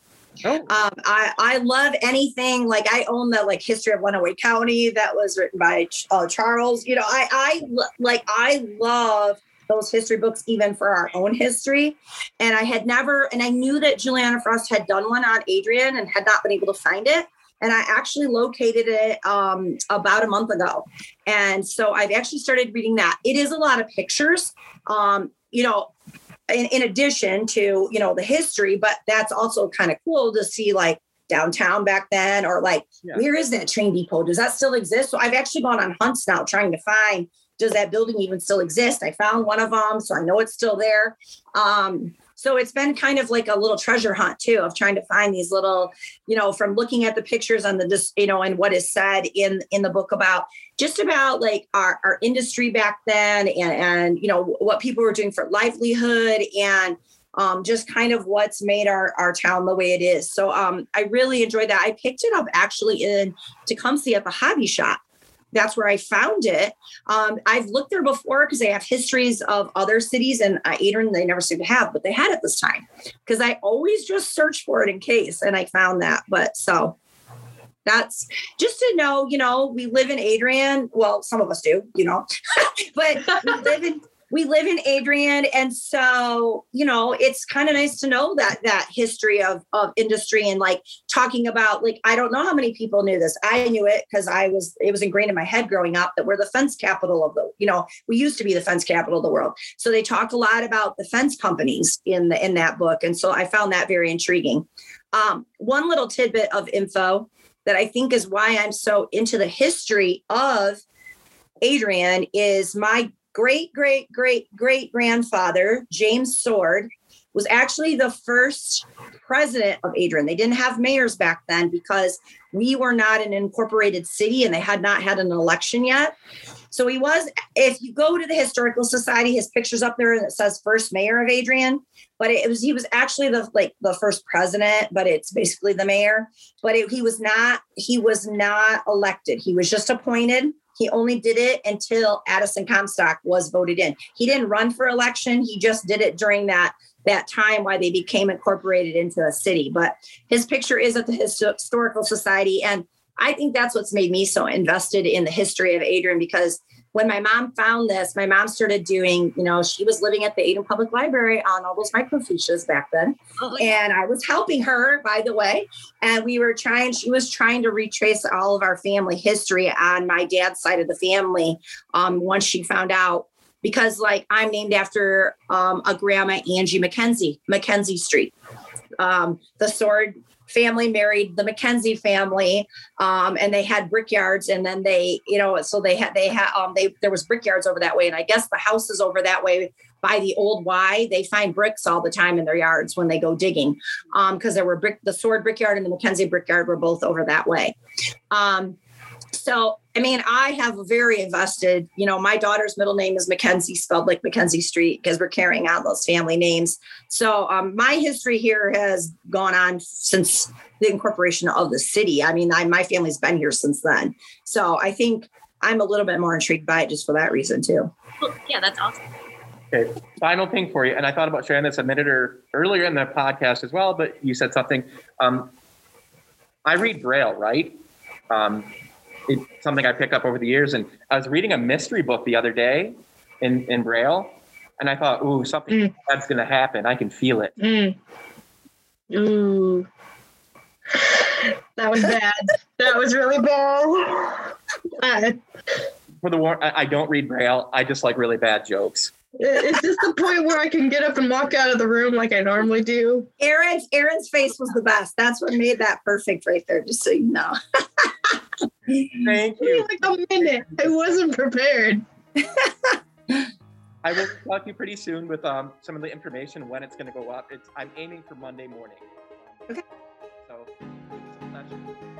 Oh. Um, I, I love anything like I own the like history of Lenawee County that was written by uh, Charles. You know, I I like I love those history books even for our own history. And I had never, and I knew that Juliana Frost had done one on Adrian and had not been able to find it. and I actually located it um, about a month ago. And so I've actually started reading that. It is a lot of pictures. Um, you know, in, in addition to you know the history but that's also kind of cool to see like downtown back then or like Yeah. where is that train depot does that still exist so i've actually gone on hunts now trying to find does that building even still exist i found one of them so i know it's still there um so it's been kind of like a little treasure hunt too of trying to find these little you know from looking at the pictures on the you know and what is said in in the book about just about like our, our industry back then and and you know what people were doing for livelihood and um, just kind of what's made our, our town the way it is. So um, I really enjoyed that. I picked it up actually in Tecumseh at the hobby shop. That's where I found it. Um, I've looked there before because they have histories of other cities and uh, Adrian they never seem to have, but they had it this time because I always just search for it in case and I found that. But so that's just to know, you know, we live in Adrian. Well, some of us do, you know, but we live in we live in Adrian, and so you know, it's kind of nice to know that that history of of industry and like talking about like I don't know how many people knew this. I knew it because I was it was ingrained in my head growing up that we're the fence capital of the you know we used to be the fence capital of the world. So they talk a lot about the fence companies in the in that book, and so I found that very intriguing. Um, one little tidbit of info that I think is why I'm so into the history of Adrian is my great, great, great, great grandfather, James Sword, was actually the first president of Adrian. They didn't have mayors back then because we were not an incorporated city and they had not had an election yet. So he was, if you go to the Historical Society, his picture's up there and it says first mayor of Adrian. But it was he was actually the like the first president, but it's basically the mayor. But it, he was not he was not elected. He was just appointed. He only did it until Addison Comstock was voted in. He didn't run for election. He just did it during that that time why they became incorporated into a city. But his picture is at the Historical Society, and I think that's what's made me so invested in the history of Adrian because when my mom found this, my mom started doing, you know, she was living at the Adrian Public Library on all those microfiches back then. Oh, yeah. And I was helping her, by the way. And we were trying, she was trying to retrace all of our family history on my dad's side of the family um, once she found out. Because, like, I'm named after um, a grandma, Angie McKenzie, Mackenzie Street. Um, the sword family married the Mackenzie family, um, and they had brickyards. And then they, you know, so they had, they had, um, they, there was brickyards over that way. And I guess the houses over that way by the old Y, they find bricks all the time in their yards when they go digging. Um, because there were brick, the sword brickyard and the Mackenzie brickyard were both over that way. Um, so I mean, I have very invested, you know, my daughter's middle name is Mackenzie, spelled like Mackenzie Street, because we're carrying on those family names. So um, my history here has gone on since the incorporation of the city. I mean, I, my family's been here since then. So I think I'm a little bit more intrigued by it just for that reason too. Well, yeah, that's awesome. Okay, final thing for you, and I thought about sharing this a minute or earlier in the podcast as well, but you said something. Um, I read Braille, right? Um, it's something I picked up over the years, and I was reading a mystery book the other day in in Braille, and I thought, "Ooh, something Mm. bad's going to happen. I can feel it." Mm. Ooh. That was bad. that was really bad. For the war, I, I don't read Braille. I just like really bad jokes. is this the point where I can get up and walk out of the room like I normally do? Aaron's Aaron's face was the best. That's what made that perfect right there, just so you know. Thank you. like a minute. I wasn't prepared. I will talk to you pretty soon with um, some of the information when it's going to go up. It's I'm aiming for Monday morning. Okay. So, it's a pleasure.